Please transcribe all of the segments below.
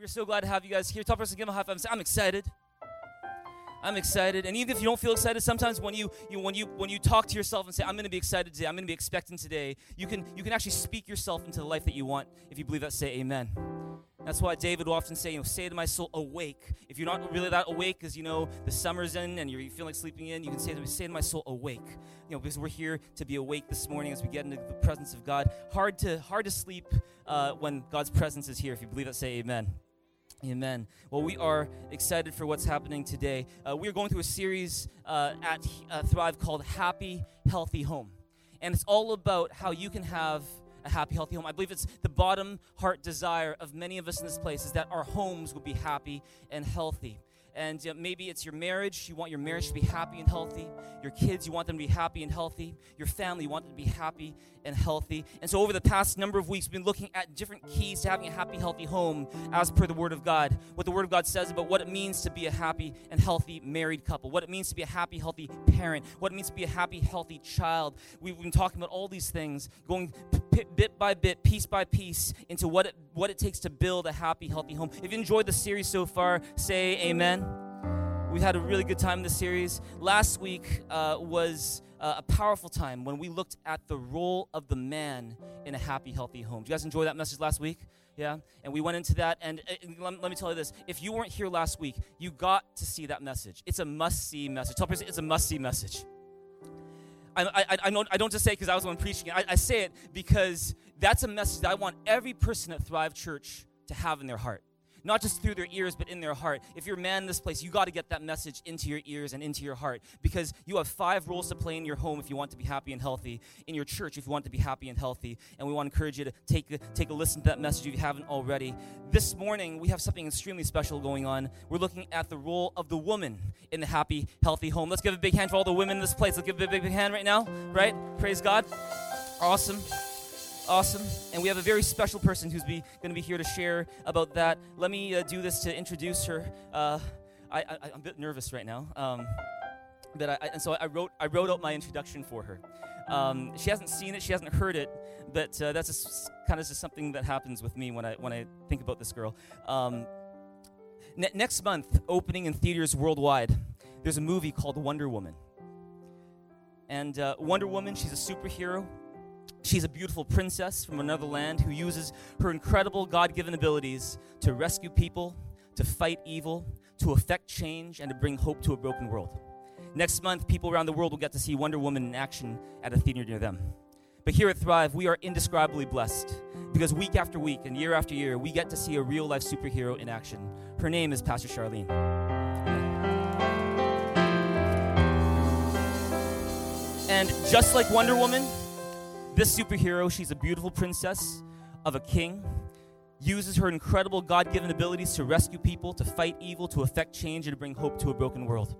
We're so glad to have you guys here. Top person, give them a high five I'm excited. I'm excited. And even if you don't feel excited, sometimes when you, you when you when you talk to yourself and say, I'm gonna be excited today, I'm gonna be expecting today, you can you can actually speak yourself into the life that you want. If you believe that, say amen. That's why David will often say, you know, say to my soul, awake. If you're not really that awake because, you know, the summer's in and you're, feeling like sleeping in, you can say to me, say to my soul, awake. You know, because we're here to be awake this morning as we get into the presence of God. Hard to, hard to sleep uh, when God's presence is here. If you believe that, say amen. Amen. Well, we are excited for what's happening today. Uh, we are going through a series uh, at uh, Thrive called Happy, Healthy Home. And it's all about how you can have a happy, healthy home. I believe it's the bottom heart desire of many of us in this place is that our homes would be happy and healthy and maybe it's your marriage. You want your marriage to be happy and healthy. Your kids, you want them to be happy and healthy. Your family, you want them to be happy and healthy. And so, over the past number of weeks, we've been looking at different keys to having a happy, healthy home as per the Word of God. What the Word of God says about what it means to be a happy and healthy married couple, what it means to be a happy, healthy parent, what it means to be a happy, healthy child. We've been talking about all these things, going bit by bit, piece by piece, into what it, what it takes to build a happy, healthy home. If you enjoyed the series so far, say amen. We've had a really good time in the series. Last week uh, was uh, a powerful time when we looked at the role of the man in a happy, healthy home. Did you guys enjoy that message last week? Yeah? And we went into that. And uh, let, me tell you this if you weren't here last week, you got to see that message. It's a must see message. Tell person it's a must see message. I, I, I, don't, I don't just say it because I was the one preaching it. I, I say it because that's a message that I want every person at Thrive Church to have in their heart not just through their ears, but in their heart. If you're a man in this place, you got to get that message into your ears and into your heart because you have five roles to play in your home if you want to be happy and healthy, in your church if you want to be happy and healthy. And we want to encourage you to take a, take a listen to that message if you haven't already. This morning, we have something extremely special going on. We're looking at the role of the woman in the happy, healthy home. Let's give a big hand for all the women in this place. Let's give a big, big, big hand right now, right? Praise God. Awesome awesome. And we have a very special person who's going to be here to share about that. Let me uh, do this to introduce her. Uh, I, am a bit nervous right now. Um, but I, and so I wrote, I wrote out my introduction for her. Um, she hasn't seen it, she hasn't heard it, but uh, that's just kind of just something that happens with me when I, when I think about this girl. Um, ne- next month, opening in theaters worldwide, there's a movie called Wonder Woman. And uh, Wonder Woman, she's a superhero. She's a beautiful princess from another land who uses her incredible God given abilities to rescue people, to fight evil, to effect change, and to bring hope to a broken world. Next month, people around the world will get to see Wonder Woman in action at a theater near them. But here at Thrive, we are indescribably blessed because week after week and year after year, we get to see a real life superhero in action. Her name is Pastor Charlene. And just like Wonder Woman, this superhero, she's a beautiful princess of a king, uses her incredible God given abilities to rescue people, to fight evil, to effect change, and to bring hope to a broken world.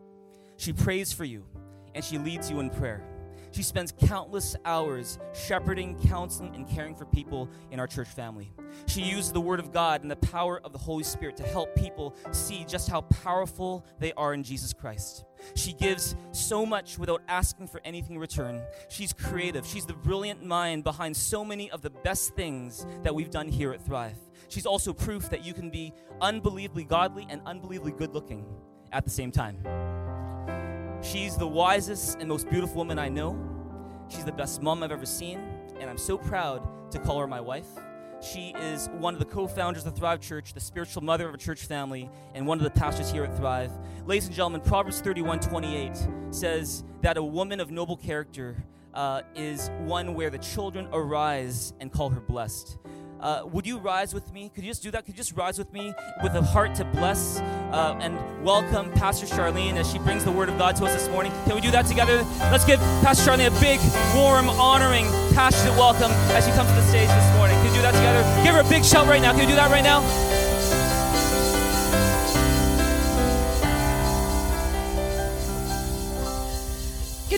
She prays for you and she leads you in prayer. She spends countless hours shepherding, counseling, and caring for people in our church family. She uses the Word of God and the power of the Holy Spirit to help people see just how powerful they are in Jesus Christ. She gives so much without asking for anything in return. She's creative. She's the brilliant mind behind so many of the best things that we've done here at Thrive. She's also proof that you can be unbelievably godly and unbelievably good looking at the same time. She's the wisest and most beautiful woman I know. She's the best mom I've ever seen, and I'm so proud to call her my wife. She is one of the co founders of Thrive Church, the spiritual mother of a church family, and one of the pastors here at Thrive. Ladies and gentlemen, Proverbs 31 28 says that a woman of noble character uh, is one where the children arise and call her blessed. Uh, would you rise with me? Could you just do that? Could you just rise with me with a heart to bless uh, and welcome Pastor Charlene as she brings the Word of God to us this morning? Can we do that together? Let's give Pastor Charlene a big, warm, honoring, passionate welcome as she comes to the stage this morning. Can we do that together? Give her a big shout right now. Can we do that right now?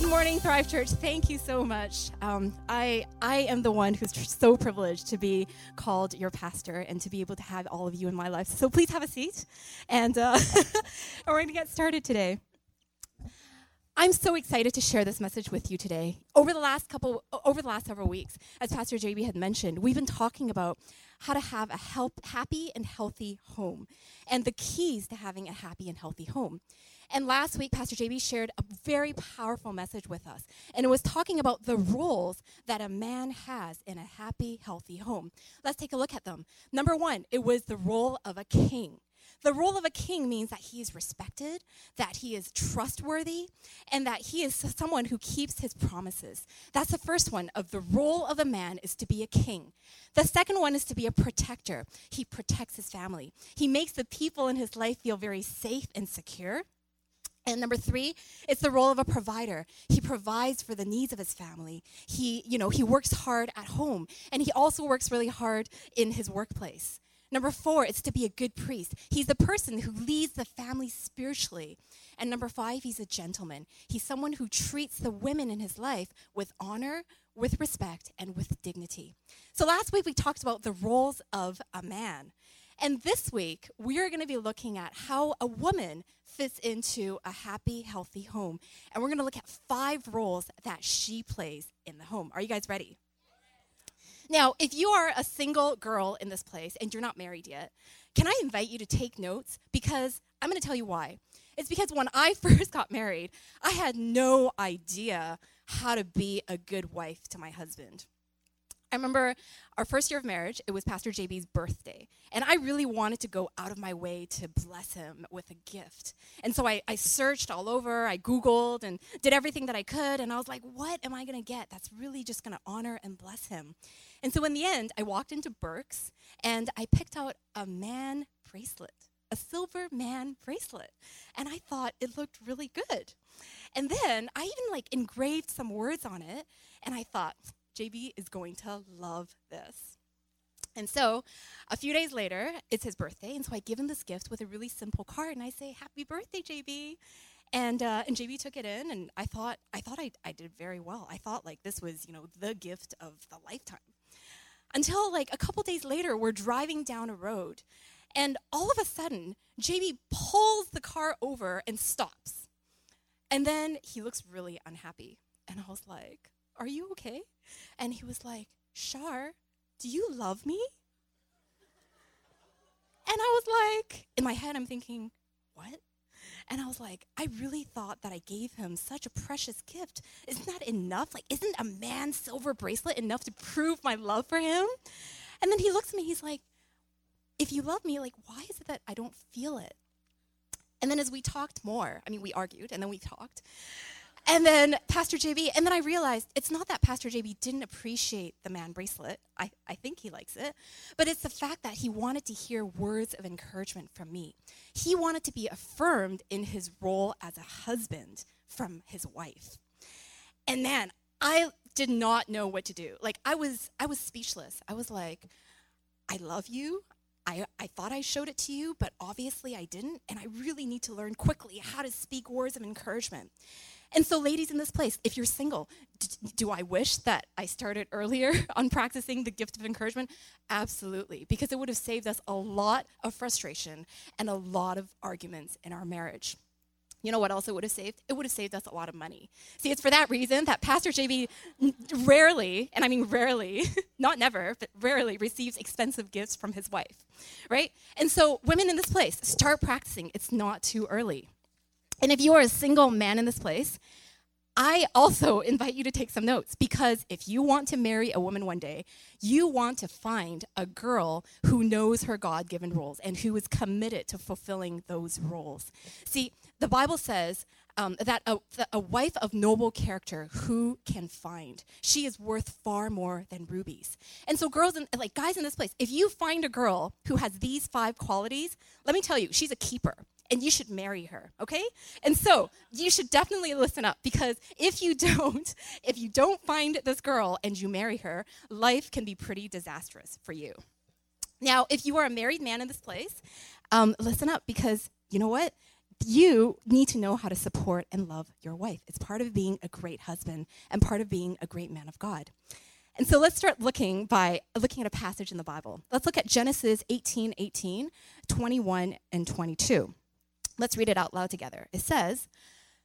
Good morning, Thrive Church. Thank you so much. Um, I I am the one who's so privileged to be called your pastor and to be able to have all of you in my life. So please have a seat, and uh, we're going to get started today. I'm so excited to share this message with you today. Over the last couple, over the last several weeks, as Pastor JB had mentioned, we've been talking about how to have a help, happy and healthy home and the keys to having a happy and healthy home. And last week, Pastor JB shared a very powerful message with us. And it was talking about the roles that a man has in a happy, healthy home. Let's take a look at them. Number one, it was the role of a king. The role of a king means that he is respected, that he is trustworthy, and that he is someone who keeps his promises. That's the first one of the role of a man is to be a king. The second one is to be a protector. He protects his family. He makes the people in his life feel very safe and secure. And number three, it's the role of a provider. He provides for the needs of his family. He, you know, he works hard at home, and he also works really hard in his workplace. Number four, it's to be a good priest. He's the person who leads the family spiritually. And number five, he's a gentleman. He's someone who treats the women in his life with honor, with respect, and with dignity. So last week we talked about the roles of a man. And this week we are going to be looking at how a woman fits into a happy, healthy home. And we're going to look at five roles that she plays in the home. Are you guys ready? Now, if you are a single girl in this place and you're not married yet, can I invite you to take notes? Because I'm going to tell you why. It's because when I first got married, I had no idea how to be a good wife to my husband. I remember our first year of marriage, it was Pastor JB's birthday. And I really wanted to go out of my way to bless him with a gift. And so I, I searched all over, I Googled and did everything that I could. And I was like, what am I going to get that's really just going to honor and bless him? And so in the end, I walked into Birks and I picked out a man bracelet, a silver man bracelet. And I thought it looked really good. And then I even like engraved some words on it. And I thought, JB is going to love this. And so a few days later, it's his birthday. And so I give him this gift with a really simple card. And I say, Happy birthday, JB. And, uh, and JB took it in, and I thought, I, thought I, I did very well. I thought like this was, you know, the gift of the lifetime. Until like a couple days later, we're driving down a road, and all of a sudden, JB pulls the car over and stops. And then he looks really unhappy. And I was like, Are you okay? And he was like, Shar, do you love me? And I was like, in my head, I'm thinking, What? And I was like, I really thought that I gave him such a precious gift. Isn't that enough? Like, isn't a man's silver bracelet enough to prove my love for him? And then he looks at me, he's like, if you love me, like, why is it that I don't feel it? And then as we talked more, I mean, we argued and then we talked. And then Pastor JB, and then I realized it's not that Pastor JB didn't appreciate the man bracelet. I, I think he likes it. But it's the fact that he wanted to hear words of encouragement from me. He wanted to be affirmed in his role as a husband from his wife. And man, I did not know what to do. Like I was I was speechless. I was like, I love you. I, I thought I showed it to you, but obviously I didn't. And I really need to learn quickly how to speak words of encouragement. And so, ladies in this place, if you're single, d- do I wish that I started earlier on practicing the gift of encouragement? Absolutely, because it would have saved us a lot of frustration and a lot of arguments in our marriage. You know what else it would have saved? It would have saved us a lot of money. See, it's for that reason that Pastor JB rarely, and I mean rarely, not never, but rarely receives expensive gifts from his wife, right? And so, women in this place, start practicing. It's not too early. And if you are a single man in this place, I also invite you to take some notes because if you want to marry a woman one day, you want to find a girl who knows her God given roles and who is committed to fulfilling those roles. See, the Bible says um, that a, a wife of noble character who can find? She is worth far more than rubies. And so girls and like guys in this place if you find a girl who has these five qualities let me tell you she's a keeper and you should marry her, okay? And so you should definitely listen up because if you don't, if you don't find this girl and you marry her, life can be pretty disastrous for you. Now, if you are a married man in this place, um, listen up because you know what? You need to know how to support and love your wife. It's part of being a great husband and part of being a great man of God. And so let's start looking by looking at a passage in the Bible. Let's look at Genesis 18, 18, 21, and 22. Let's read it out loud together. It says,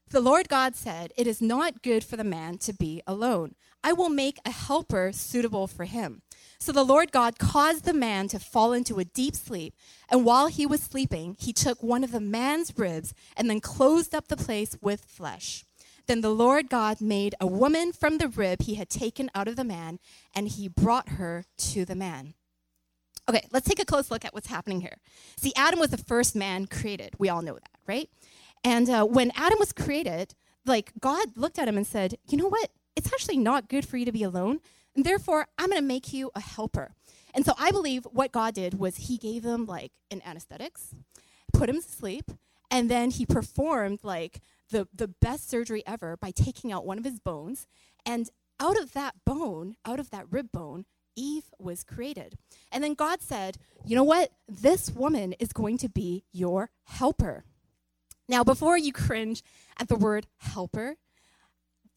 The Lord God said, It is not good for the man to be alone. I will make a helper suitable for him. So the Lord God caused the man to fall into a deep sleep. And while he was sleeping, he took one of the man's ribs and then closed up the place with flesh. Then the Lord God made a woman from the rib he had taken out of the man, and he brought her to the man. Okay, let's take a close look at what's happening here. See, Adam was the first man created. We all know that, right? And uh, when Adam was created, like God looked at him and said, You know what? It's actually not good for you to be alone. And therefore, I'm going to make you a helper. And so I believe what God did was he gave him like an anesthetics, put him to sleep, and then he performed like the, the best surgery ever by taking out one of his bones. And out of that bone, out of that rib bone, Eve was created. And then God said, You know what? This woman is going to be your helper. Now, before you cringe at the word helper,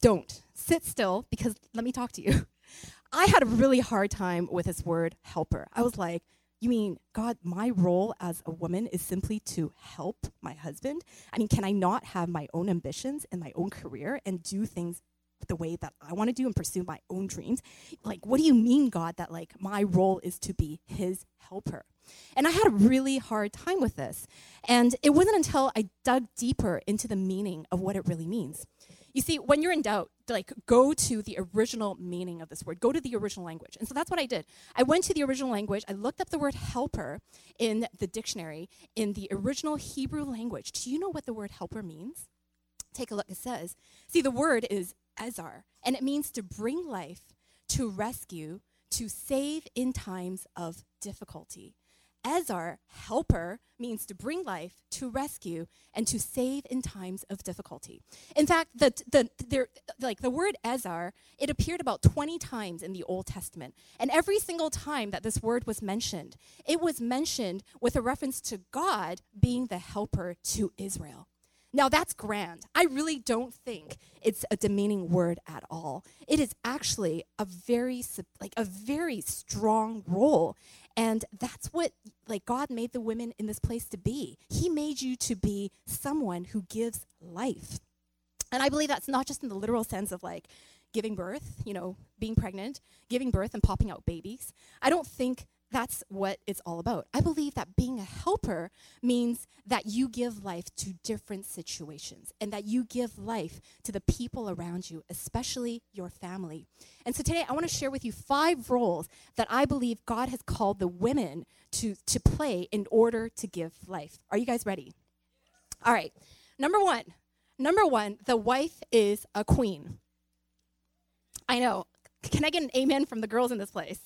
don't. Sit still because let me talk to you. I had a really hard time with this word helper. I was like, you mean, God, my role as a woman is simply to help my husband? I mean, can I not have my own ambitions and my own career and do things the way that I want to do and pursue my own dreams? Like, what do you mean, God, that like my role is to be his helper? And I had a really hard time with this. And it wasn't until I dug deeper into the meaning of what it really means. You see, when you're in doubt, like go to the original meaning of this word. Go to the original language. And so that's what I did. I went to the original language. I looked up the word helper in the dictionary in the original Hebrew language. Do you know what the word helper means? Take a look. It says, see, the word is ezar, and it means to bring life, to rescue, to save in times of difficulty. Ezar, helper, means to bring life, to rescue, and to save in times of difficulty. In fact, the, the, the, like the word Ezar, it appeared about 20 times in the Old Testament. And every single time that this word was mentioned, it was mentioned with a reference to God being the helper to Israel. Now that's grand. I really don't think it's a demeaning word at all. It is actually a very like a very strong role. And that's what like God made the women in this place to be. He made you to be someone who gives life. And I believe that's not just in the literal sense of like giving birth, you know, being pregnant, giving birth and popping out babies. I don't think that's what it's all about. I believe that being a helper means that you give life to different situations and that you give life to the people around you, especially your family. And so today I want to share with you five roles that I believe God has called the women to, to play in order to give life. Are you guys ready? All right. Number one. Number one, the wife is a queen. I know. Can I get an amen from the girls in this place?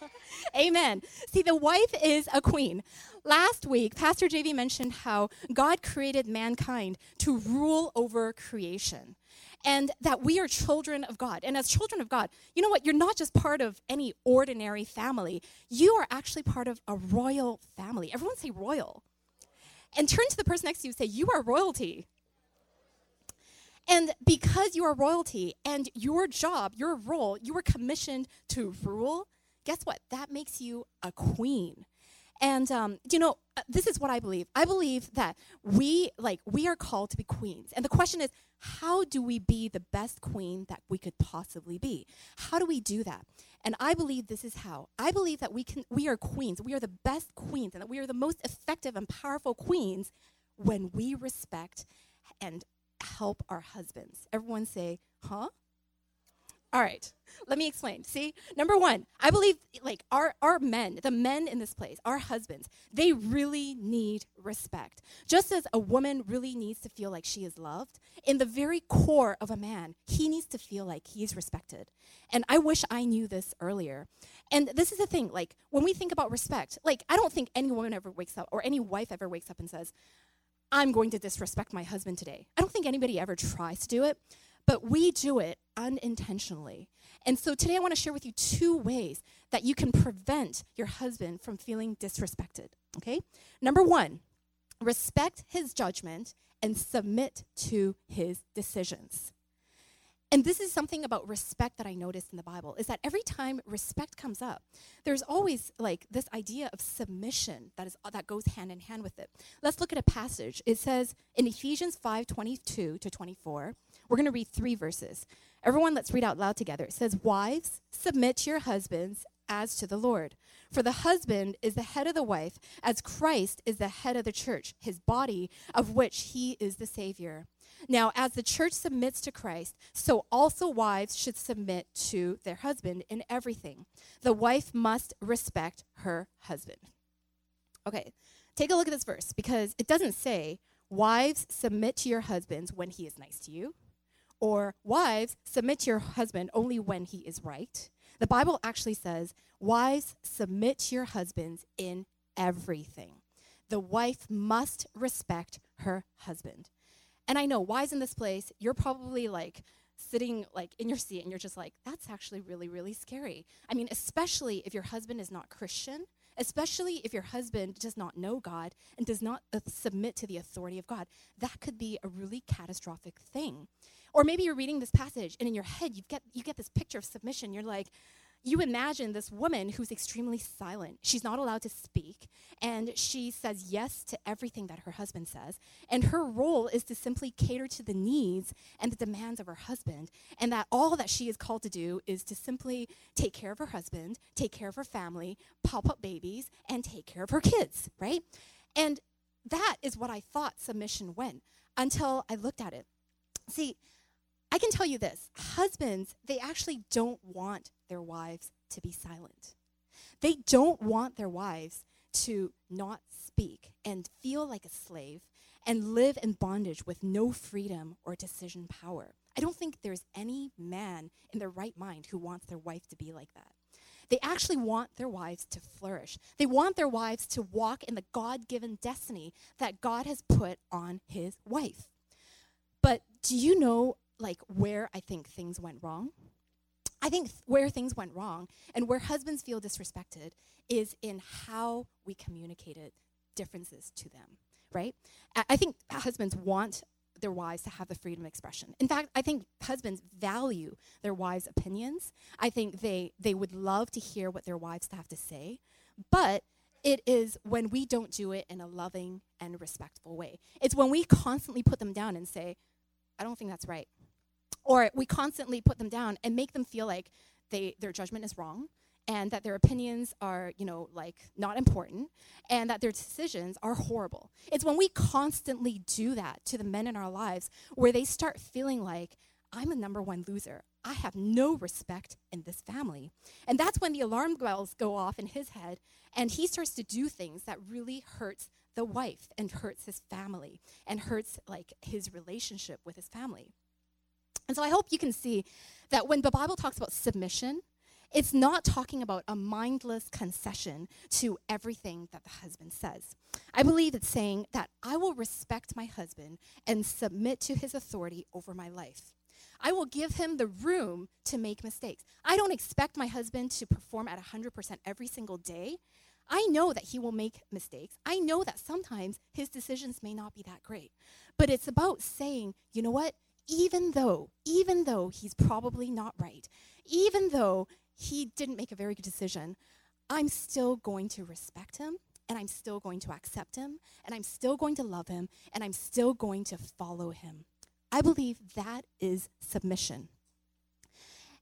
amen. See, the wife is a queen. Last week, Pastor JB mentioned how God created mankind to rule over creation and that we are children of God. And as children of God, you know what? You're not just part of any ordinary family, you are actually part of a royal family. Everyone say royal. And turn to the person next to you and say, You are royalty. And because you are royalty and your job, your role, you were commissioned to rule, guess what? That makes you a queen. And um, you know, uh, this is what I believe. I believe that we like we are called to be queens. And the question is, how do we be the best queen that we could possibly be? How do we do that? And I believe this is how. I believe that we can we are queens. We are the best queens and that we are the most effective and powerful queens when we respect and help our husbands. Everyone say, huh? All right, let me explain. See, number one, I believe like our, our men, the men in this place, our husbands, they really need respect. Just as a woman really needs to feel like she is loved, in the very core of a man, he needs to feel like he's respected. And I wish I knew this earlier. And this is the thing, like when we think about respect, like I don't think any woman ever wakes up or any wife ever wakes up and says, I'm going to disrespect my husband today. I don't think anybody ever tries to do it, but we do it unintentionally. And so today I want to share with you two ways that you can prevent your husband from feeling disrespected. Okay? Number one, respect his judgment and submit to his decisions. And this is something about respect that I noticed in the Bible is that every time respect comes up, there's always like this idea of submission that is that goes hand in hand with it. Let's look at a passage. It says in Ephesians 5:22 to 24. We're going to read 3 verses. Everyone let's read out loud together. It says, "Wives, submit to your husbands as to the Lord. For the husband is the head of the wife, as Christ is the head of the church, his body, of which he is the Savior. Now, as the church submits to Christ, so also wives should submit to their husband in everything. The wife must respect her husband. Okay, take a look at this verse because it doesn't say, Wives, submit to your husbands when he is nice to you, or Wives, submit to your husband only when he is right. The Bible actually says, Wives, submit to your husbands in everything. The wife must respect her husband. And I know, wives in this place, you're probably like sitting like in your seat and you're just like, that's actually really, really scary. I mean, especially if your husband is not Christian, especially if your husband does not know God and does not uh, submit to the authority of God. That could be a really catastrophic thing. Or maybe you're reading this passage and in your head you get you get this picture of submission. You're like, you imagine this woman who's extremely silent. She's not allowed to speak, and she says yes to everything that her husband says. And her role is to simply cater to the needs and the demands of her husband, and that all that she is called to do is to simply take care of her husband, take care of her family, pop up babies, and take care of her kids, right? And that is what I thought submission went until I looked at it. See, I can tell you this husbands, they actually don't want their wives to be silent. They don't want their wives to not speak and feel like a slave and live in bondage with no freedom or decision power. I don't think there's any man in their right mind who wants their wife to be like that. They actually want their wives to flourish. They want their wives to walk in the God given destiny that God has put on his wife. But do you know like where I think things went wrong. I think th- where things went wrong and where husbands feel disrespected is in how we communicated differences to them, right? I, I think husbands want their wives to have the freedom of expression. In fact, I think husbands value their wives' opinions. I think they they would love to hear what their wives have to say, but it is when we don't do it in a loving and respectful way. It's when we constantly put them down and say, I don't think that's right. Or we constantly put them down and make them feel like they, their judgment is wrong and that their opinions are, you know, like not important and that their decisions are horrible. It's when we constantly do that to the men in our lives where they start feeling like, I'm a number one loser. I have no respect in this family. And that's when the alarm bells go off in his head and he starts to do things that really hurts the wife and hurts his family and hurts like his relationship with his family. And so I hope you can see that when the Bible talks about submission, it's not talking about a mindless concession to everything that the husband says. I believe it's saying that I will respect my husband and submit to his authority over my life. I will give him the room to make mistakes. I don't expect my husband to perform at 100% every single day. I know that he will make mistakes. I know that sometimes his decisions may not be that great. But it's about saying, you know what? Even though, even though he's probably not right, even though he didn't make a very good decision, I'm still going to respect him and I'm still going to accept him and I'm still going to love him and I'm still going to follow him. I believe that is submission.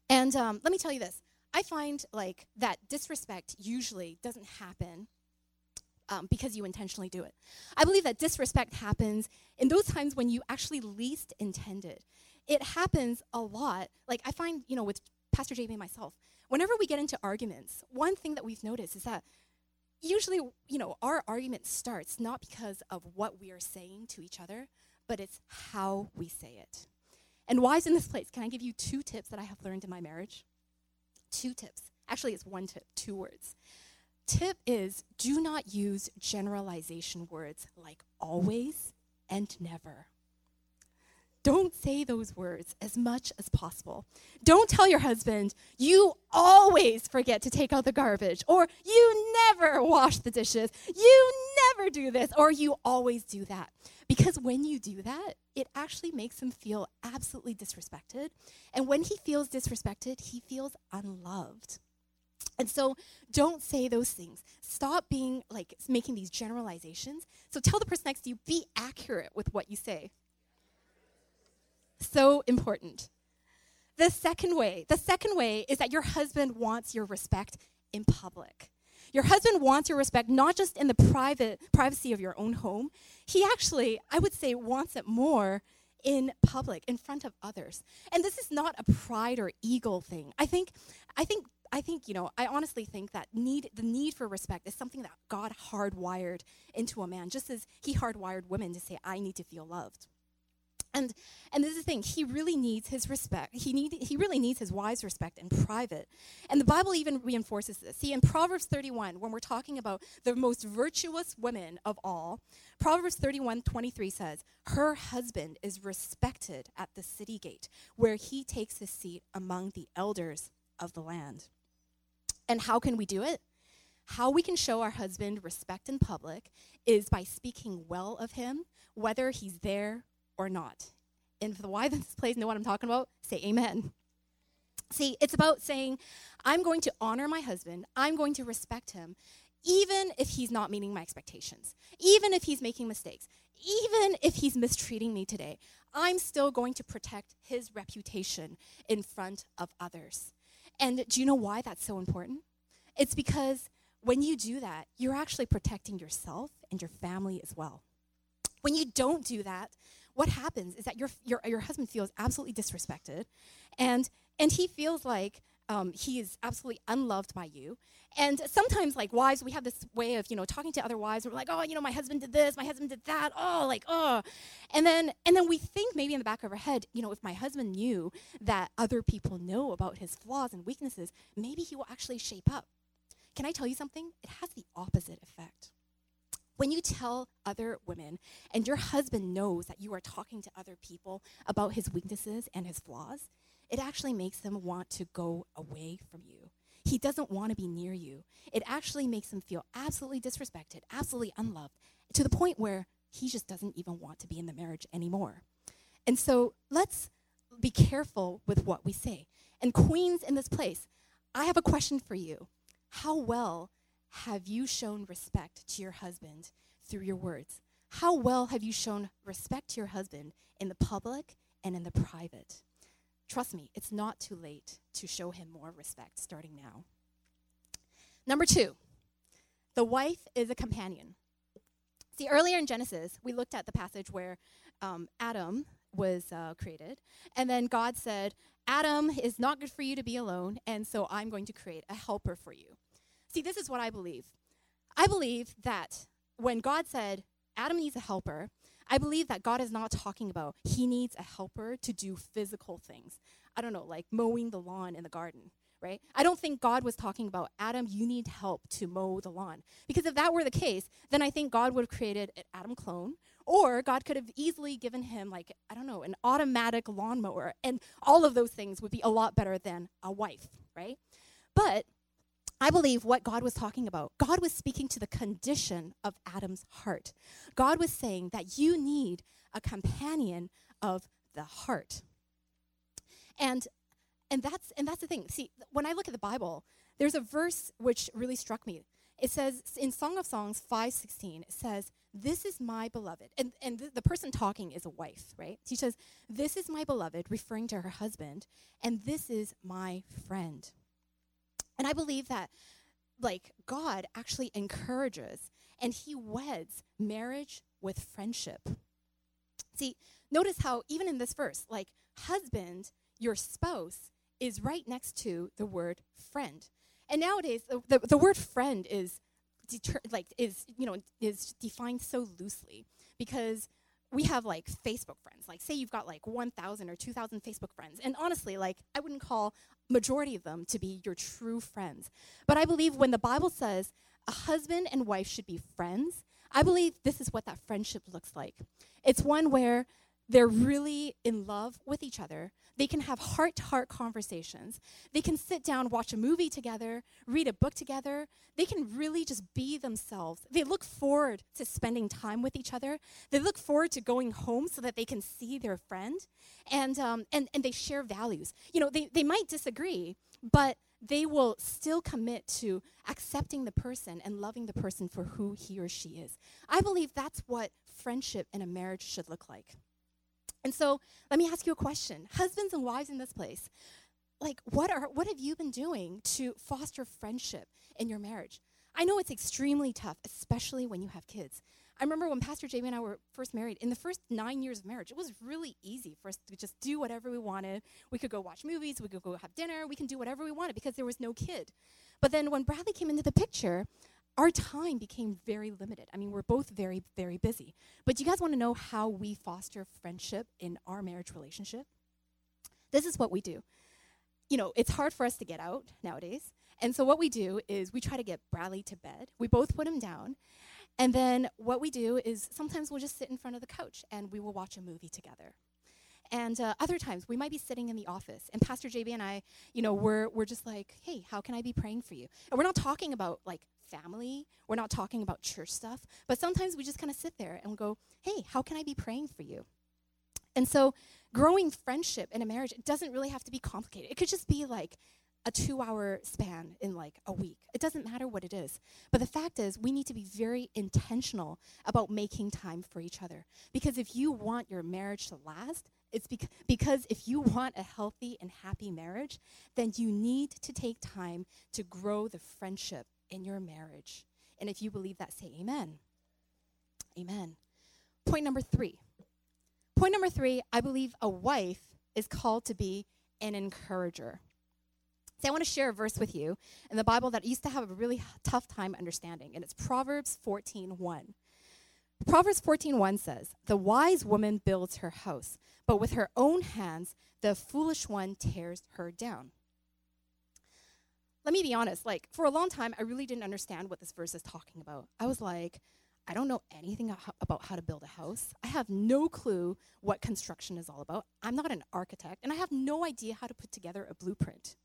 And um, let me tell you this I find like that disrespect usually doesn't happen um, because you intentionally do it. I believe that disrespect happens in those times when you actually least intended. It happens a lot. Like I find, you know, with Pastor JB and myself, whenever we get into arguments, one thing that we've noticed is that usually, you know, our argument starts not because of what we are saying to each other, but it's how we say it. And wives in this place, can I give you two tips that I have learned in my marriage? Two tips. Actually, it's one tip, two words tip is do not use generalization words like always and never. don't say those words as much as possible. Don't tell your husband, you always forget to take out the garbage, or you never wash the dishes, you never do this, or you always do that. Because when you do that, it actually makes him feel absolutely disrespected. And when he feels disrespected, he feels unloved. And so don't say those things. Stop being like making these generalizations. So tell the person next to you, be accurate with what you say. So important. The second way, the second way is that your husband wants your respect in public. Your husband wants your respect not just in the private privacy of your own home. He actually, I would say, wants it more in public, in front of others. And this is not a pride or ego thing. I think, I think, I think, you know, I honestly think that need the need for respect is something that God hardwired into a man, just as He hardwired women to say, "I need to feel loved." And and this is the thing, he really needs his respect. He need he really needs his wise respect in private. And the Bible even reinforces this. See, in Proverbs 31, when we're talking about the most virtuous women of all, Proverbs 31, 23 says, Her husband is respected at the city gate, where he takes his seat among the elders of the land. And how can we do it? How we can show our husband respect in public is by speaking well of him, whether he's there or not. And for the wives in this place know what I'm talking about, say amen. See, it's about saying, I'm going to honor my husband, I'm going to respect him, even if he's not meeting my expectations, even if he's making mistakes, even if he's mistreating me today. I'm still going to protect his reputation in front of others. And do you know why that's so important? It's because when you do that, you're actually protecting yourself and your family as well. When you don't do that, what happens is that your, your, your husband feels absolutely disrespected and, and he feels like um, he is absolutely unloved by you. And sometimes, like wives, we have this way of, you know, talking to other wives. And we're like, oh, you know, my husband did this, my husband did that. Oh, like, oh, and then and then we think maybe in the back of our head, you know, if my husband knew that other people know about his flaws and weaknesses, maybe he will actually shape up. Can I tell you something? It has the opposite effect. When you tell other women and your husband knows that you are talking to other people about his weaknesses and his flaws, it actually makes them want to go away from you. He doesn't want to be near you. It actually makes him feel absolutely disrespected, absolutely unloved, to the point where he just doesn't even want to be in the marriage anymore. And so let's be careful with what we say. And queens in this place, I have a question for you. How well have you shown respect to your husband through your words? How well have you shown respect to your husband in the public and in the private? Trust me, it's not too late to show him more respect starting now. Number two, the wife is a companion. See, earlier in Genesis, we looked at the passage where um, Adam was uh, created, and then God said, Adam is not good for you to be alone, and so I'm going to create a helper for you. See, this is what I believe. I believe that when God said Adam needs a helper, I believe that God is not talking about he needs a helper to do physical things. I don't know, like mowing the lawn in the garden, right? I don't think God was talking about Adam, you need help to mow the lawn. Because if that were the case, then I think God would have created an Adam clone, or God could have easily given him, like, I don't know, an automatic lawnmower. And all of those things would be a lot better than a wife, right? But I believe what God was talking about, God was speaking to the condition of Adam's heart. God was saying that you need a companion of the heart. And and that's and that's the thing. See, when I look at the Bible, there's a verse which really struck me. It says in Song of Songs 5:16, it says, "This is my beloved." And and th- the person talking is a wife, right? She says, "This is my beloved," referring to her husband, and this is my friend. And I believe that, like, God actually encourages and he weds marriage with friendship. See, notice how, even in this verse, like, husband, your spouse, is right next to the word friend. And nowadays, the, the, the word friend is deter- like is you know is defined so loosely because we have like Facebook friends. Like, say you've got like 1,000 or 2,000 Facebook friends. And honestly, like, I wouldn't call majority of them to be your true friends. But I believe when the Bible says a husband and wife should be friends, I believe this is what that friendship looks like. It's one where they're really in love with each other. They can have heart to heart conversations. They can sit down, watch a movie together, read a book together. They can really just be themselves. They look forward to spending time with each other. They look forward to going home so that they can see their friend. And, um, and, and they share values. You know, they, they might disagree, but they will still commit to accepting the person and loving the person for who he or she is. I believe that's what friendship in a marriage should look like. And so let me ask you a question. Husbands and wives in this place, like what are what have you been doing to foster friendship in your marriage? I know it's extremely tough, especially when you have kids. I remember when Pastor JB and I were first married, in the first nine years of marriage, it was really easy for us to just do whatever we wanted. We could go watch movies, we could go have dinner, we can do whatever we wanted because there was no kid. But then when Bradley came into the picture, our time became very limited. I mean, we're both very, very busy. But do you guys want to know how we foster friendship in our marriage relationship? This is what we do. You know, it's hard for us to get out nowadays. And so what we do is we try to get Bradley to bed. We both put him down. And then what we do is sometimes we'll just sit in front of the couch and we will watch a movie together. And uh, other times we might be sitting in the office, and Pastor JB and I, you know, we're, we're just like, hey, how can I be praying for you? And we're not talking about like family, we're not talking about church stuff, but sometimes we just kind of sit there and we go, hey, how can I be praying for you? And so growing friendship in a marriage, it doesn't really have to be complicated. It could just be like a two hour span in like a week. It doesn't matter what it is. But the fact is, we need to be very intentional about making time for each other. Because if you want your marriage to last, it's bec- because if you want a healthy and happy marriage, then you need to take time to grow the friendship in your marriage. And if you believe that, say amen. Amen. Point number three. Point number three I believe a wife is called to be an encourager. See, I want to share a verse with you in the Bible that I used to have a really tough time understanding, and it's Proverbs 14:1. Proverbs 14:1 says, "The wise woman builds her house, but with her own hands the foolish one tears her down." Let me be honest, like for a long time I really didn't understand what this verse is talking about. I was like, I don't know anything about how to build a house. I have no clue what construction is all about. I'm not an architect, and I have no idea how to put together a blueprint.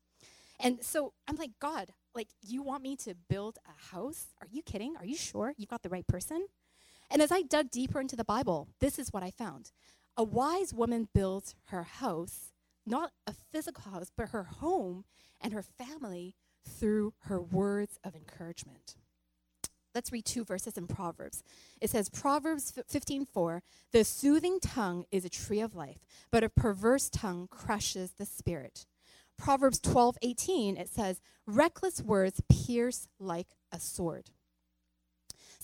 And so I'm like, God, like, you want me to build a house? Are you kidding? Are you sure you've got the right person? And as I dug deeper into the Bible, this is what I found. A wise woman builds her house, not a physical house, but her home and her family through her words of encouragement. Let's read two verses in Proverbs. It says, Proverbs 15:4, "The soothing tongue is a tree of life, but a perverse tongue crushes the spirit." Proverbs 12:18, it says, "Reckless words pierce like a sword."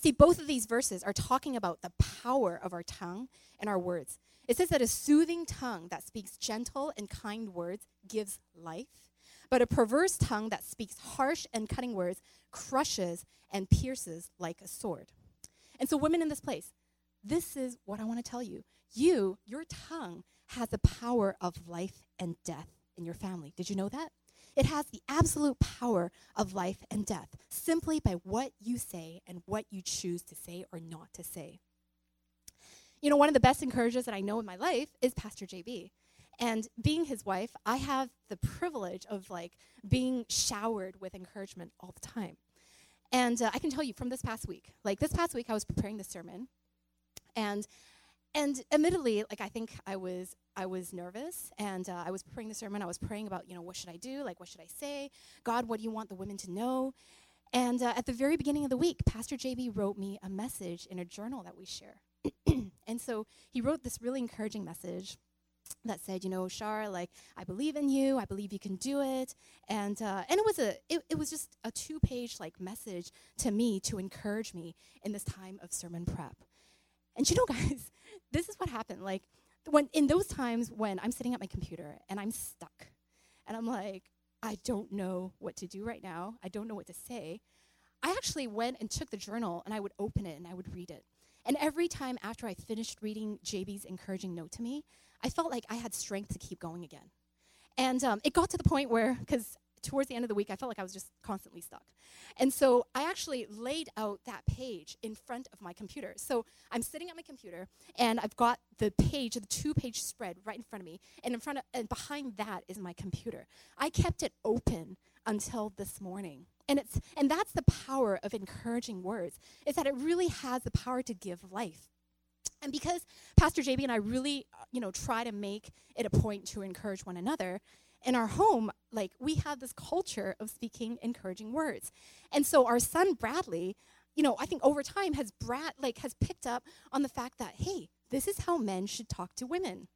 See, both of these verses are talking about the power of our tongue and our words. It says that a soothing tongue that speaks gentle and kind words gives life, but a perverse tongue that speaks harsh and cutting words crushes and pierces like a sword. And so, women in this place, this is what I want to tell you. You, your tongue, has the power of life and death in your family. Did you know that? It has the absolute power of life and death simply by what you say and what you choose to say or not to say. You know, one of the best encouragers that I know in my life is Pastor JB. And being his wife, I have the privilege of like being showered with encouragement all the time. And uh, I can tell you from this past week, like this past week, I was preparing the sermon, and and admittedly, like I think I was I was nervous, and uh, I was preparing the sermon. I was praying about you know what should I do, like what should I say, God, what do you want the women to know? And uh, at the very beginning of the week, Pastor JB wrote me a message in a journal that we share, and so he wrote this really encouraging message that said, you know, Shar, like I believe in you, I believe you can do it, and uh, and it was a it, it was just a two page like message to me to encourage me in this time of sermon prep. And you know, guys, this is what happened. Like when in those times when I'm sitting at my computer and I'm stuck, and I'm like, I don't know what to do right now. I don't know what to say. I actually went and took the journal and I would open it and I would read it. And every time after I finished reading JB's encouraging note to me, I felt like I had strength to keep going again. And um, it got to the point where, because towards the end of the week, I felt like I was just constantly stuck. And so I actually laid out that page in front of my computer. So I'm sitting at my computer and I've got the page, the two page spread right in front of me. And in front of, and behind that is my computer. I kept it open until this morning. And it's and that's the power of encouraging words. Is that it really has the power to give life. And because Pastor JB and I really, uh, you know, try to make it a point to encourage one another, in our home, like we have this culture of speaking encouraging words. And so our son Bradley, you know, I think over time has Brad like has picked up on the fact that hey, this is how men should talk to women.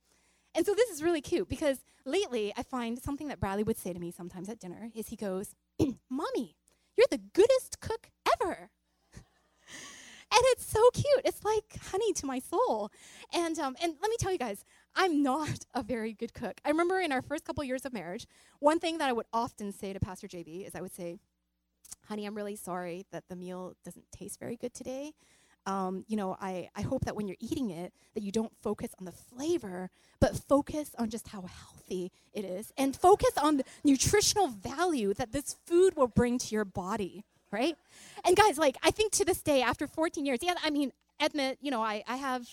And so this is really cute because lately I find something that Bradley would say to me sometimes at dinner is he goes, "Mommy, you're the goodest cook ever." and it's so cute. It's like honey to my soul. And um, and let me tell you guys, I'm not a very good cook. I remember in our first couple years of marriage, one thing that I would often say to Pastor JB is I would say, "Honey, I'm really sorry that the meal doesn't taste very good today." Um, you know, I, I hope that when you're eating it, that you don't focus on the flavor, but focus on just how healthy it is and focus on the nutritional value that this food will bring to your body right? And guys, like I think to this day, after 14 years, yeah, I mean, admit, you know, I, I have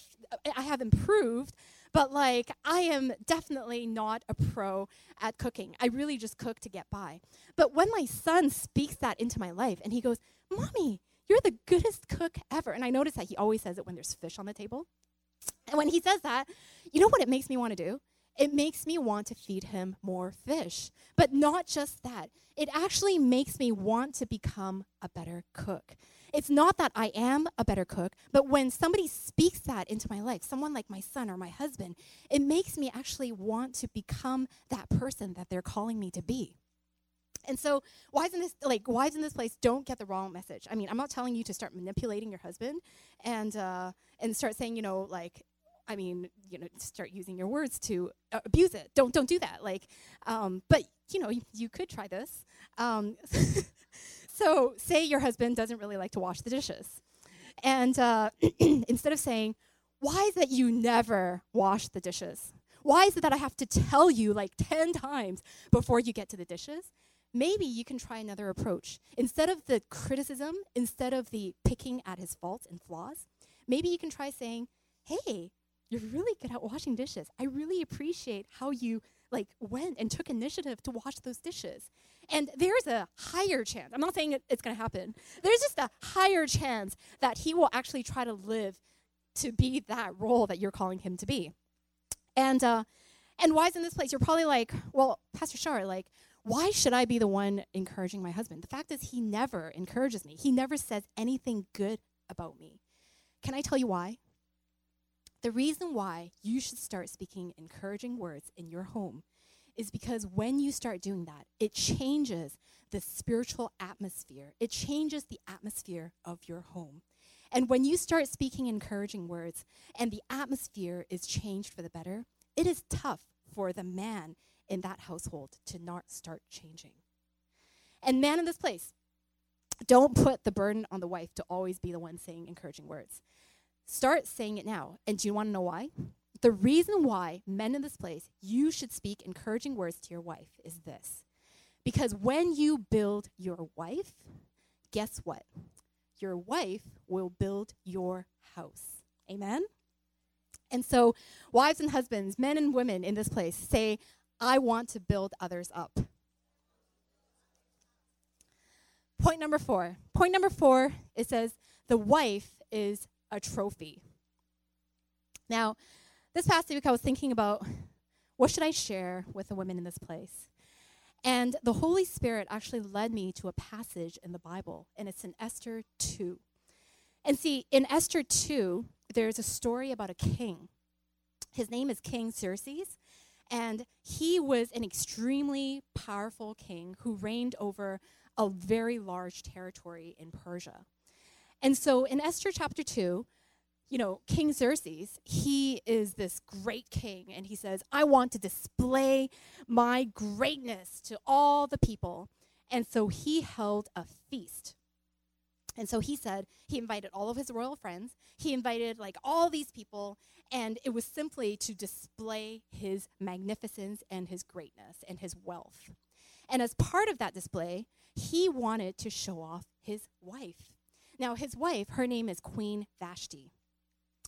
I have improved, but like I am definitely not a pro at cooking. I really just cook to get by. But when my son speaks that into my life and he goes, Mommy, you're the goodest cook ever. And I notice that he always says it when there's fish on the table. And when he says that, you know what it makes me want to do? it makes me want to feed him more fish. But not just that, it actually makes me want to become a better cook. It's not that I am a better cook, but when somebody speaks that into my life, someone like my son or my husband, it makes me actually want to become that person that they're calling me to be. And so, wives in this like wives in this place don't get the wrong message. I mean, I'm not telling you to start manipulating your husband and uh, and start saying, you know, like I mean, you know, start using your words to uh, abuse it. Don't don't do that. Like, um, but you know, you, you could try this. Um, so, say your husband doesn't really like to wash the dishes, and uh, instead of saying, "Why is that you never wash the dishes?" Why is it that I have to tell you like 10 times before you get to the dishes? Maybe you can try another approach. Instead of the criticism, instead of the picking at his faults and flaws, maybe you can try saying, Hey, you're really good at washing dishes. I really appreciate how you like went and took initiative to wash those dishes. And there's a higher chance. I'm not saying it, it's going to happen. There's just a higher chance that he will actually try to live to be that role that you're calling him to be. And uh, and why is in this place? You're probably like, well, Pastor Shar, like, why should I be the one encouraging my husband? The fact is, he never encourages me. He never says anything good about me. Can I tell you why? The reason why you should start speaking encouraging words in your home is because when you start doing that, it changes the spiritual atmosphere. It changes the atmosphere of your home. And when you start speaking encouraging words and the atmosphere is changed for the better, it is tough for the man in that household to not start changing. And man in this place, don't put the burden on the wife to always be the one saying encouraging words. Start saying it now. And do you want to know why? The reason why, men in this place, you should speak encouraging words to your wife is this. Because when you build your wife, guess what? Your wife will build your house. Amen? And so, wives and husbands, men and women in this place, say, I want to build others up. Point number four. Point number four, it says, the wife is a trophy. Now, this past week I was thinking about what should I share with the women in this place? And the Holy Spirit actually led me to a passage in the Bible, and it's in Esther 2. And see, in Esther 2, there's a story about a king. His name is King Xerxes, and he was an extremely powerful king who reigned over a very large territory in Persia. And so in Esther chapter 2, you know, King Xerxes, he is this great king, and he says, I want to display my greatness to all the people. And so he held a feast. And so he said, he invited all of his royal friends, he invited like all these people, and it was simply to display his magnificence and his greatness and his wealth. And as part of that display, he wanted to show off his wife. Now, his wife, her name is Queen Vashti.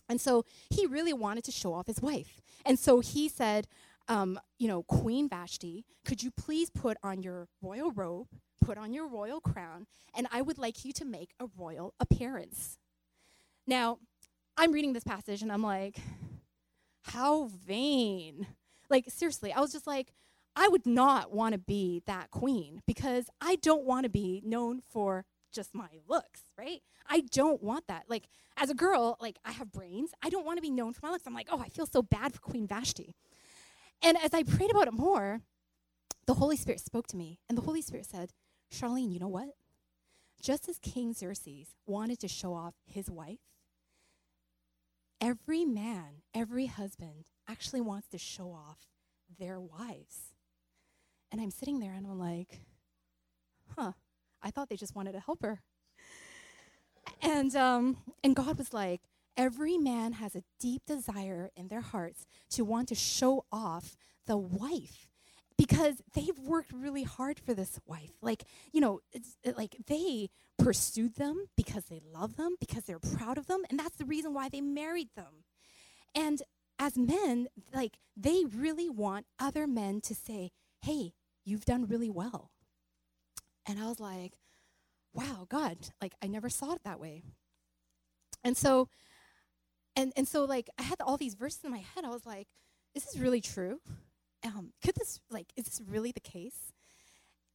And so he really wanted to show off his wife. And so he said, um, you know, Queen Vashti, could you please put on your royal robe, put on your royal crown, and I would like you to make a royal appearance. Now, I'm reading this passage and I'm like, how vain. Like, seriously, I was just like, I would not want to be that queen because I don't want to be known for just my looks, right? I don't want that. Like, as a girl, like, I have brains. I don't want to be known for my looks. I'm like, oh, I feel so bad for Queen Vashti. And as I prayed about it more, the Holy Spirit spoke to me, and the Holy Spirit said, Charlene, you know what? Just as King Xerxes wanted to show off his wife, every man, every husband actually wants to show off their wives. And I'm sitting there and I'm like, huh, I thought they just wanted to help her. And, um, and God was like, every man has a deep desire in their hearts to want to show off the wife because they've worked really hard for this wife. Like, you know, it's it, like they pursued them because they love them, because they're proud of them, and that's the reason why they married them. And as men, like they really want other men to say, "Hey, you've done really well." And I was like, "Wow, God, like I never saw it that way." And so and and so like I had all these verses in my head. I was like, "Is this really true?" um, could this, like, is this really the case?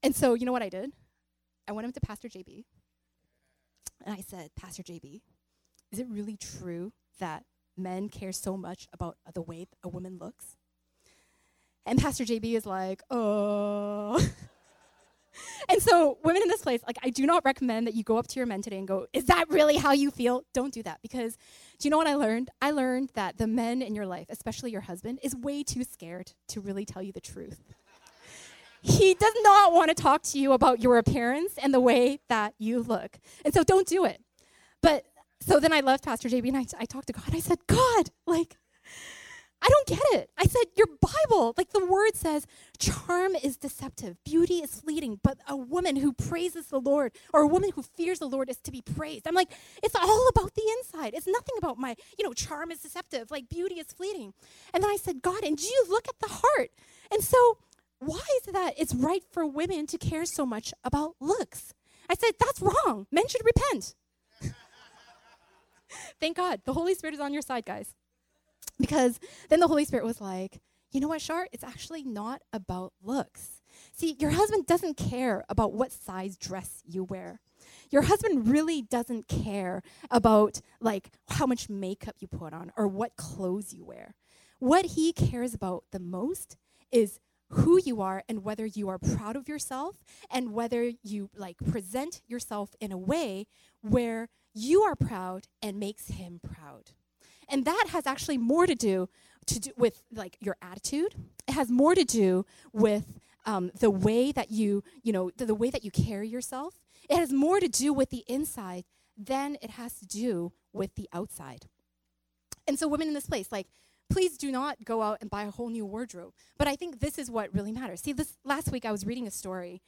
And so, you know what I did? I went up to Pastor JB and I said, Pastor JB, is it really true that men care so much about the way a woman looks? And Pastor JB is like, oh. and so, women in this place, like, I do not recommend that you go up to your men today and go, Is that really how you feel? Don't do that because do you know what I learned? I learned that the men in your life, especially your husband, is way too scared to really tell you the truth. he does not want to talk to you about your appearance and the way that you look. And so, don't do it. But so then I left Pastor JB and I, I talked to God. I said, God, like, I don't get it. I said, Your Bible, like the word says, charm is deceptive, beauty is fleeting, but a woman who praises the Lord or a woman who fears the Lord is to be praised. I'm like, it's all about the inside. It's nothing about my, you know, charm is deceptive, like beauty is fleeting. And then I said, God, and do you look at the heart. And so, why is it that it's right for women to care so much about looks? I said, that's wrong. Men should repent. Thank God. The Holy Spirit is on your side, guys. Because then the Holy Spirit was like, you know what, Shar? It's actually not about looks. See, your husband doesn't care about what size dress you wear. Your husband really doesn't care about like how much makeup you put on or what clothes you wear. What he cares about the most is who you are and whether you are proud of yourself and whether you like present yourself in a way where you are proud and makes him proud. And that has actually more to do to do with like your attitude. It has more to do with um, the way that you, you know, the, the way that you carry yourself. It has more to do with the inside than it has to do with the outside. And so, women in this place, like, please do not go out and buy a whole new wardrobe. But I think this is what really matters. See, this last week I was reading a story,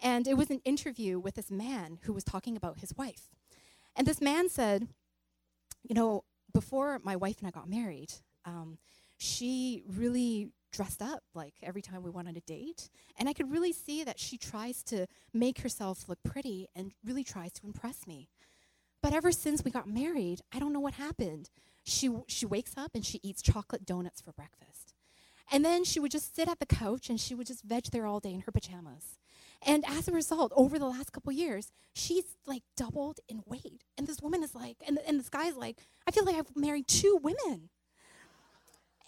and it was an interview with this man who was talking about his wife. And this man said, You know, before my wife and I got married, um, she really dressed up like every time we went on a date. And I could really see that she tries to make herself look pretty and really tries to impress me. But ever since we got married, I don't know what happened. She, she wakes up and she eats chocolate donuts for breakfast. And then she would just sit at the couch and she would just veg there all day in her pajamas. And as a result, over the last couple years, she's like doubled in weight. And this woman is like, and, and this guy's like, I feel like I've married two women.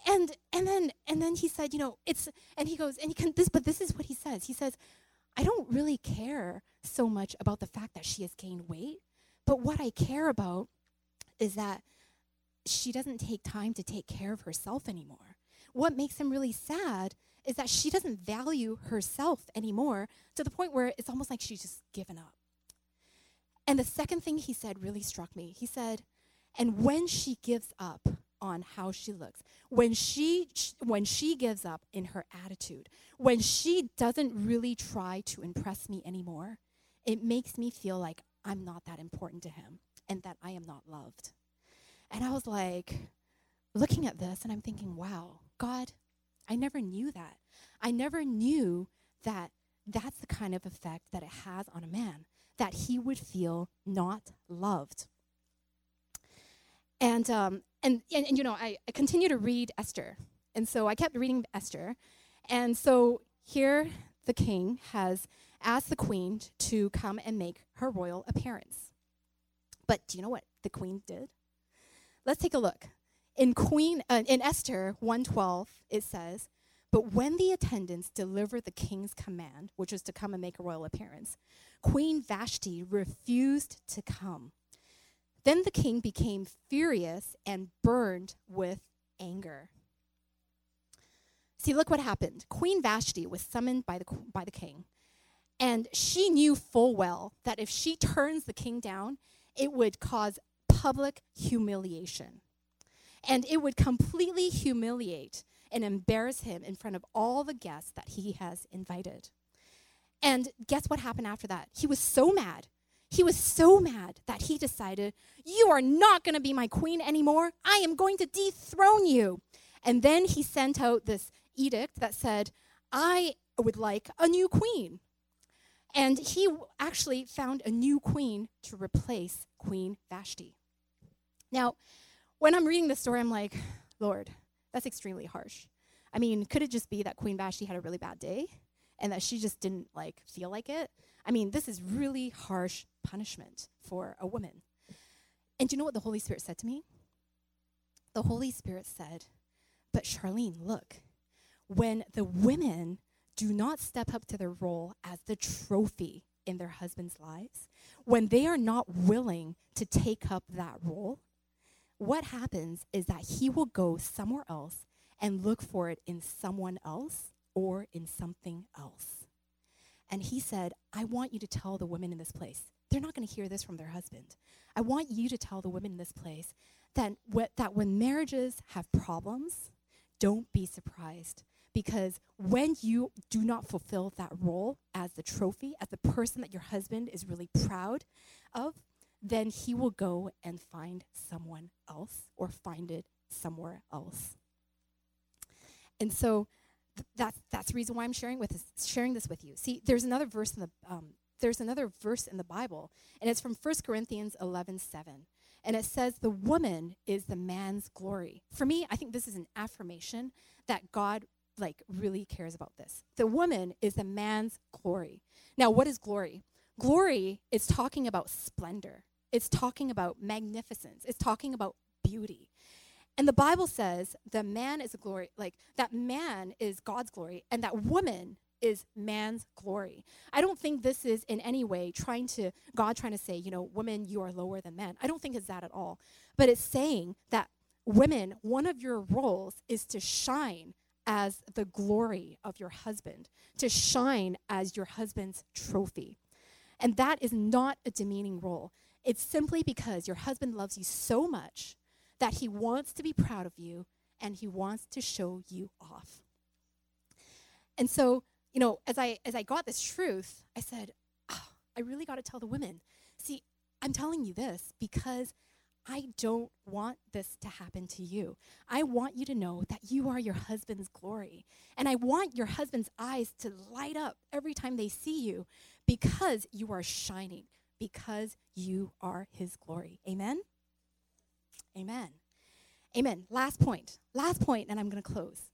And and then and then he said, you know, it's and he goes, and he can this, but this is what he says. He says, I don't really care so much about the fact that she has gained weight, but what I care about is that she doesn't take time to take care of herself anymore. What makes him really sad is that she doesn't value herself anymore to the point where it's almost like she's just given up. And the second thing he said really struck me. He said, and when she gives up on how she looks, when she when she gives up in her attitude, when she doesn't really try to impress me anymore, it makes me feel like I'm not that important to him and that I am not loved. And I was like looking at this and I'm thinking, wow, God, I never knew that. I never knew that that's the kind of effect that it has on a man, that he would feel not loved. And, um, and, and, and, you know, I, I continue to read Esther. And so I kept reading Esther. And so here the king has asked the queen to come and make her royal appearance. But do you know what the queen did? Let's take a look. In Queen uh, in Esther 1:12 it says, "But when the attendants delivered the king's command, which was to come and make a royal appearance, Queen Vashti refused to come. Then the king became furious and burned with anger." See, look what happened. Queen Vashti was summoned by the by the king, and she knew full well that if she turns the king down, it would cause public humiliation. And it would completely humiliate and embarrass him in front of all the guests that he has invited. And guess what happened after that? He was so mad. He was so mad that he decided, You are not going to be my queen anymore. I am going to dethrone you. And then he sent out this edict that said, I would like a new queen. And he actually found a new queen to replace Queen Vashti. Now, when I'm reading this story, I'm like, Lord, that's extremely harsh. I mean, could it just be that Queen Vashti had a really bad day and that she just didn't like feel like it? I mean, this is really harsh punishment for a woman. And do you know what the Holy Spirit said to me? The Holy Spirit said, But Charlene, look, when the women do not step up to their role as the trophy in their husbands' lives, when they are not willing to take up that role, what happens is that he will go somewhere else and look for it in someone else or in something else. And he said, I want you to tell the women in this place, they're not going to hear this from their husband. I want you to tell the women in this place that, wh- that when marriages have problems, don't be surprised. Because when you do not fulfill that role as the trophy, as the person that your husband is really proud of, then he will go and find someone else or find it somewhere else. And so th- that's that's the reason why I'm sharing with this, sharing this with you. See, there's another verse in the um, there's another verse in the Bible, and it's from 1 Corinthians 11, 7. And it says, The woman is the man's glory. For me, I think this is an affirmation that God like really cares about this. The woman is the man's glory. Now, what is glory? Glory is talking about splendor. It's talking about magnificence. It's talking about beauty. And the Bible says that man is glory, like that man is God's glory, and that woman is man's glory. I don't think this is in any way trying to, God trying to say, you know, women, you are lower than men. I don't think it's that at all. But it's saying that women, one of your roles is to shine as the glory of your husband, to shine as your husband's trophy. And that is not a demeaning role. It's simply because your husband loves you so much that he wants to be proud of you and he wants to show you off. And so, you know, as I as I got this truth, I said, oh, I really got to tell the women. See, I'm telling you this because I don't want this to happen to you. I want you to know that you are your husband's glory. And I want your husband's eyes to light up every time they see you because you are shining because you are his glory. Amen? Amen. Amen. Last point. Last point, and I'm going to close.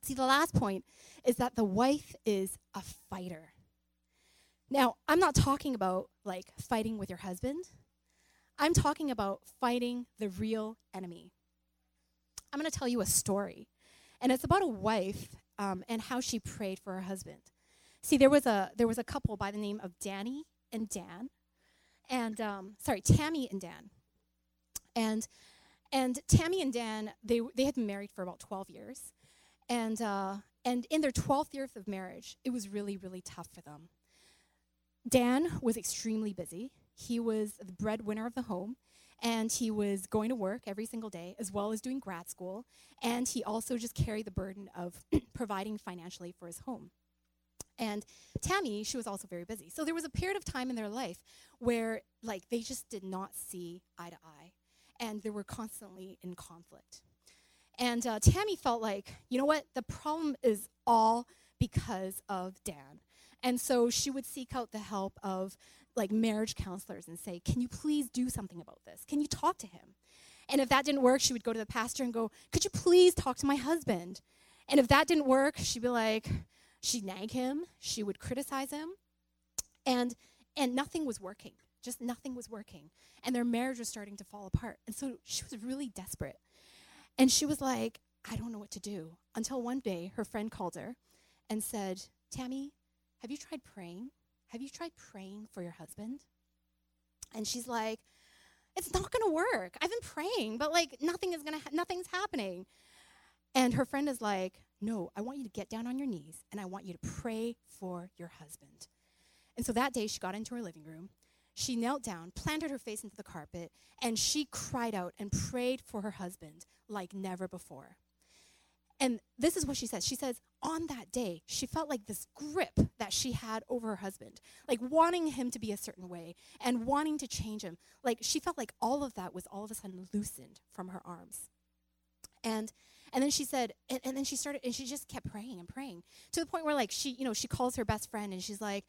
See, the last point is that the wife is a fighter. Now, I'm not talking about like fighting with your husband. I'm talking about fighting the real enemy. I'm going to tell you a story, and it's about a wife um, and how she prayed for her husband. See, there was a there was a couple by the name of Danny and Dan, and um, sorry, Tammy and Dan. And and Tammy and Dan, they they had been married for about 12 years, and uh, and in their 12th year of marriage, it was really really tough for them. Dan was extremely busy. He was the breadwinner of the home, and he was going to work every single day as well as doing grad school and he also just carried the burden of providing financially for his home and tammy she was also very busy so there was a period of time in their life where like they just did not see eye to eye and they were constantly in conflict and uh, tammy felt like you know what the problem is all because of dan and so she would seek out the help of like marriage counselors and say, Can you please do something about this? Can you talk to him? And if that didn't work, she would go to the pastor and go, Could you please talk to my husband? And if that didn't work, she'd be like, she'd nag him, she would criticize him, and and nothing was working. Just nothing was working. And their marriage was starting to fall apart. And so she was really desperate. And she was like, I don't know what to do. Until one day her friend called her and said, Tammy, have you tried praying? Have you tried praying for your husband? And she's like, It's not going to work. I've been praying, but like nothing is going to, ha- nothing's happening. And her friend is like, No, I want you to get down on your knees and I want you to pray for your husband. And so that day she got into her living room. She knelt down, planted her face into the carpet, and she cried out and prayed for her husband like never before. And this is what she says. She says, on that day, she felt like this grip that she had over her husband, like wanting him to be a certain way and wanting to change him. Like she felt like all of that was all of a sudden loosened from her arms. And and then she said, and, and then she started, and she just kept praying and praying to the point where like she, you know, she calls her best friend and she's like,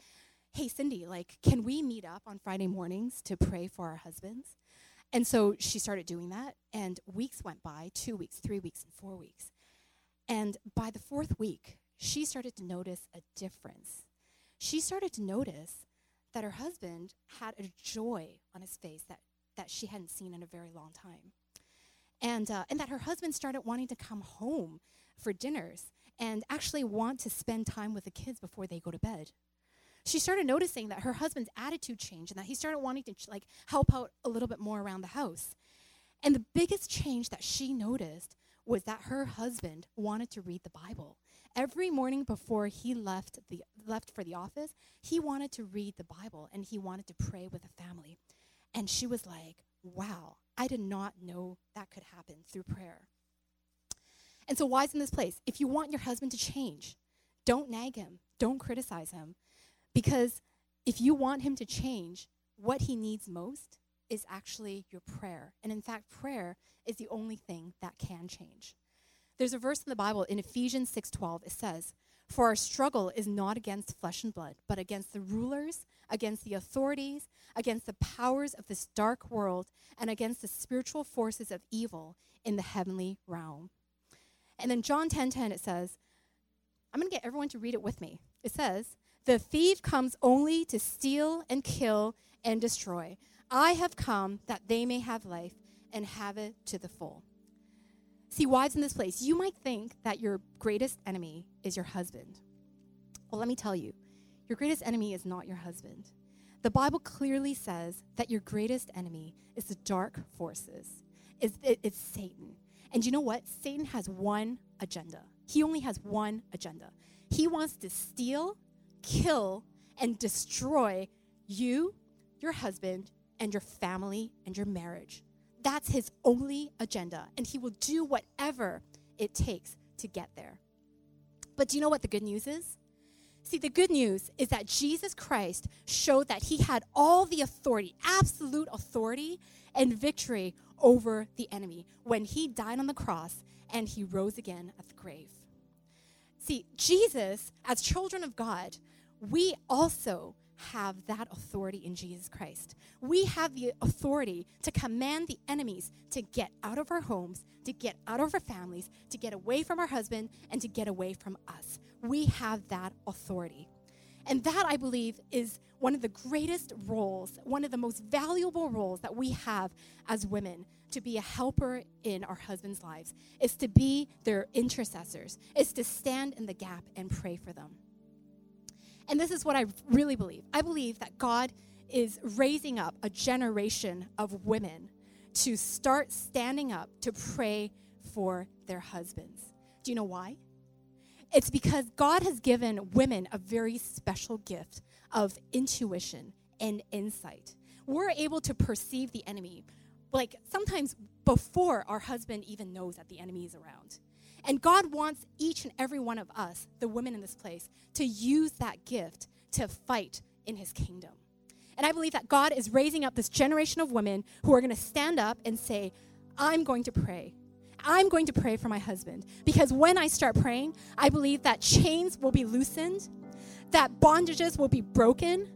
hey, Cindy, like, can we meet up on Friday mornings to pray for our husbands? And so she started doing that, and weeks went by two weeks, three weeks, and four weeks. And by the fourth week, she started to notice a difference. She started to notice that her husband had a joy on his face that, that she hadn't seen in a very long time. And, uh, and that her husband started wanting to come home for dinners and actually want to spend time with the kids before they go to bed. She started noticing that her husband's attitude changed and that he started wanting to like help out a little bit more around the house. And the biggest change that she noticed was that her husband wanted to read the Bible. Every morning before he left the left for the office, he wanted to read the Bible and he wanted to pray with the family. And she was like, "Wow, I did not know that could happen through prayer." And so wise in this place, if you want your husband to change, don't nag him, don't criticize him, because if you want him to change, what he needs most is actually your prayer. And in fact, prayer is the only thing that can change. There's a verse in the Bible in Ephesians 6:12. It says, "For our struggle is not against flesh and blood, but against the rulers, against the authorities, against the powers of this dark world, and against the spiritual forces of evil in the heavenly realm." And then John 10:10 10, 10, it says, I'm going to get everyone to read it with me. It says, "The thief comes only to steal and kill and destroy. I have come that they may have life and have it to the full. See, wives in this place, you might think that your greatest enemy is your husband. Well, let me tell you, your greatest enemy is not your husband. The Bible clearly says that your greatest enemy is the dark forces, it's, it's Satan. And you know what? Satan has one agenda. He only has one agenda. He wants to steal, kill, and destroy you, your husband, and your family and your marriage. That's his only agenda, and he will do whatever it takes to get there. But do you know what the good news is? See, the good news is that Jesus Christ showed that he had all the authority, absolute authority and victory over the enemy when he died on the cross and he rose again at the grave. See, Jesus, as children of God, we also have that authority in Jesus Christ. We have the authority to command the enemies to get out of our homes, to get out of our families, to get away from our husband, and to get away from us. We have that authority. And that, I believe, is one of the greatest roles, one of the most valuable roles that we have as women to be a helper in our husbands' lives, is to be their intercessors, is to stand in the gap and pray for them. And this is what I really believe. I believe that God is raising up a generation of women to start standing up to pray for their husbands. Do you know why? It's because God has given women a very special gift of intuition and insight. We're able to perceive the enemy like sometimes before our husband even knows that the enemy is around. And God wants each and every one of us, the women in this place, to use that gift to fight in his kingdom. And I believe that God is raising up this generation of women who are going to stand up and say, I'm going to pray. I'm going to pray for my husband. Because when I start praying, I believe that chains will be loosened, that bondages will be broken,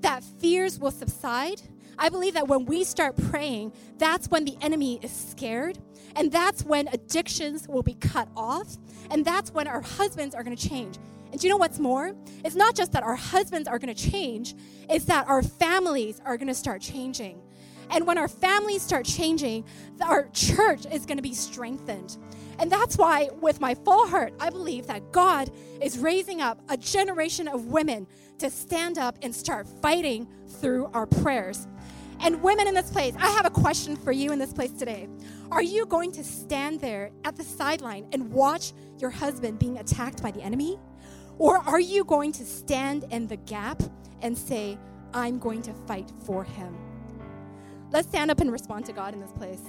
that fears will subside. I believe that when we start praying, that's when the enemy is scared. And that's when addictions will be cut off. And that's when our husbands are going to change. And do you know what's more? It's not just that our husbands are going to change, it's that our families are going to start changing. And when our families start changing, our church is going to be strengthened. And that's why, with my full heart, I believe that God is raising up a generation of women to stand up and start fighting through our prayers. And women in this place, I have a question for you in this place today. Are you going to stand there at the sideline and watch your husband being attacked by the enemy? Or are you going to stand in the gap and say, I'm going to fight for him? Let's stand up and respond to God in this place.